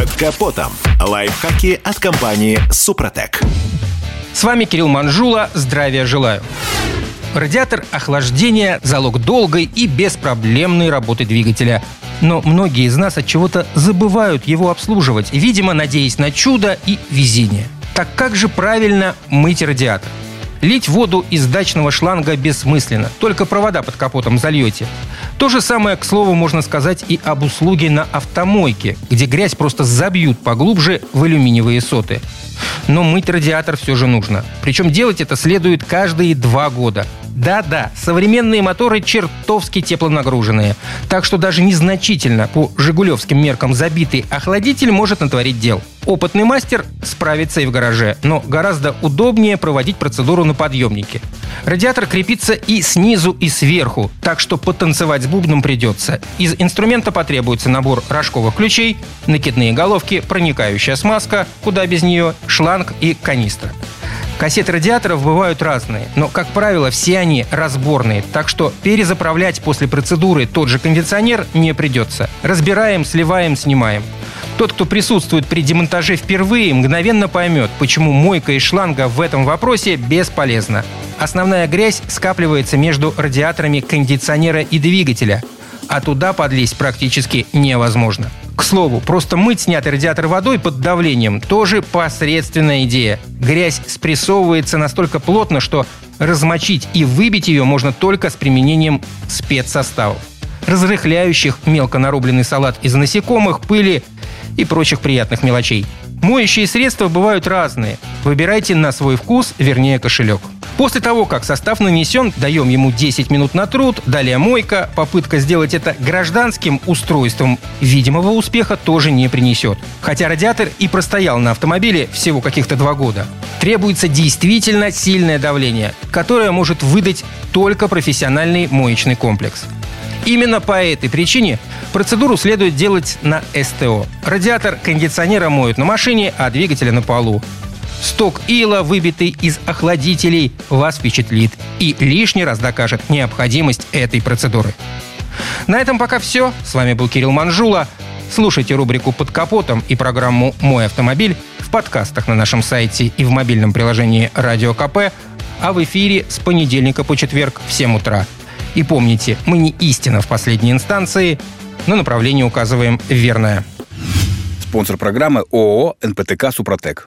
Под капотом. Лайфхаки от компании «Супротек». С вами Кирилл Манжула. Здравия желаю. Радиатор охлаждения – залог долгой и беспроблемной работы двигателя. Но многие из нас от чего-то забывают его обслуживать, видимо, надеясь на чудо и везение. Так как же правильно мыть радиатор? Лить воду из дачного шланга бессмысленно, только провода под капотом зальете. То же самое, к слову, можно сказать и об услуге на автомойке, где грязь просто забьют поглубже в алюминиевые соты. Но мыть радиатор все же нужно. Причем делать это следует каждые два года. Да-да, современные моторы чертовски теплонагруженные. Так что даже незначительно по жигулевским меркам забитый охладитель может натворить дел. Опытный мастер справится и в гараже, но гораздо удобнее проводить процедуру на подъемнике. Радиатор крепится и снизу, и сверху, так что потанцевать с бубном придется. Из инструмента потребуется набор рожковых ключей, накидные головки, проникающая смазка, куда без нее, шланг и канистра. Кассеты радиаторов бывают разные, но, как правило, все они разборные, так что перезаправлять после процедуры тот же кондиционер не придется. Разбираем, сливаем, снимаем. Тот, кто присутствует при демонтаже впервые, мгновенно поймет, почему мойка из шланга в этом вопросе бесполезна. Основная грязь скапливается между радиаторами кондиционера и двигателя, а туда подлезть практически невозможно. К слову, просто мыть снятый радиатор водой под давлением тоже посредственная идея. Грязь спрессовывается настолько плотно, что размочить и выбить ее можно только с применением спецсоставов разрыхляющих мелко нарубленный салат из насекомых, пыли и прочих приятных мелочей. Моющие средства бывают разные. Выбирайте на свой вкус, вернее кошелек. После того, как состав нанесен, даем ему 10 минут на труд, далее мойка. Попытка сделать это гражданским устройством видимого успеха тоже не принесет. Хотя радиатор и простоял на автомобиле всего каких-то два года. Требуется действительно сильное давление, которое может выдать только профессиональный моечный комплекс. Именно по этой причине процедуру следует делать на СТО. Радиатор кондиционера моют на машине, а двигателя на полу. Сток ила, выбитый из охладителей, вас впечатлит и лишний раз докажет необходимость этой процедуры. На этом пока все. С вами был Кирилл Манжула. Слушайте рубрику «Под капотом» и программу «Мой автомобиль» в подкастах на нашем сайте и в мобильном приложении «Радио КП», а в эфире с понедельника по четверг в 7 утра – и помните, мы не истина в последней инстанции, но направление указываем верное. Спонсор программы ООО «НПТК Супротек».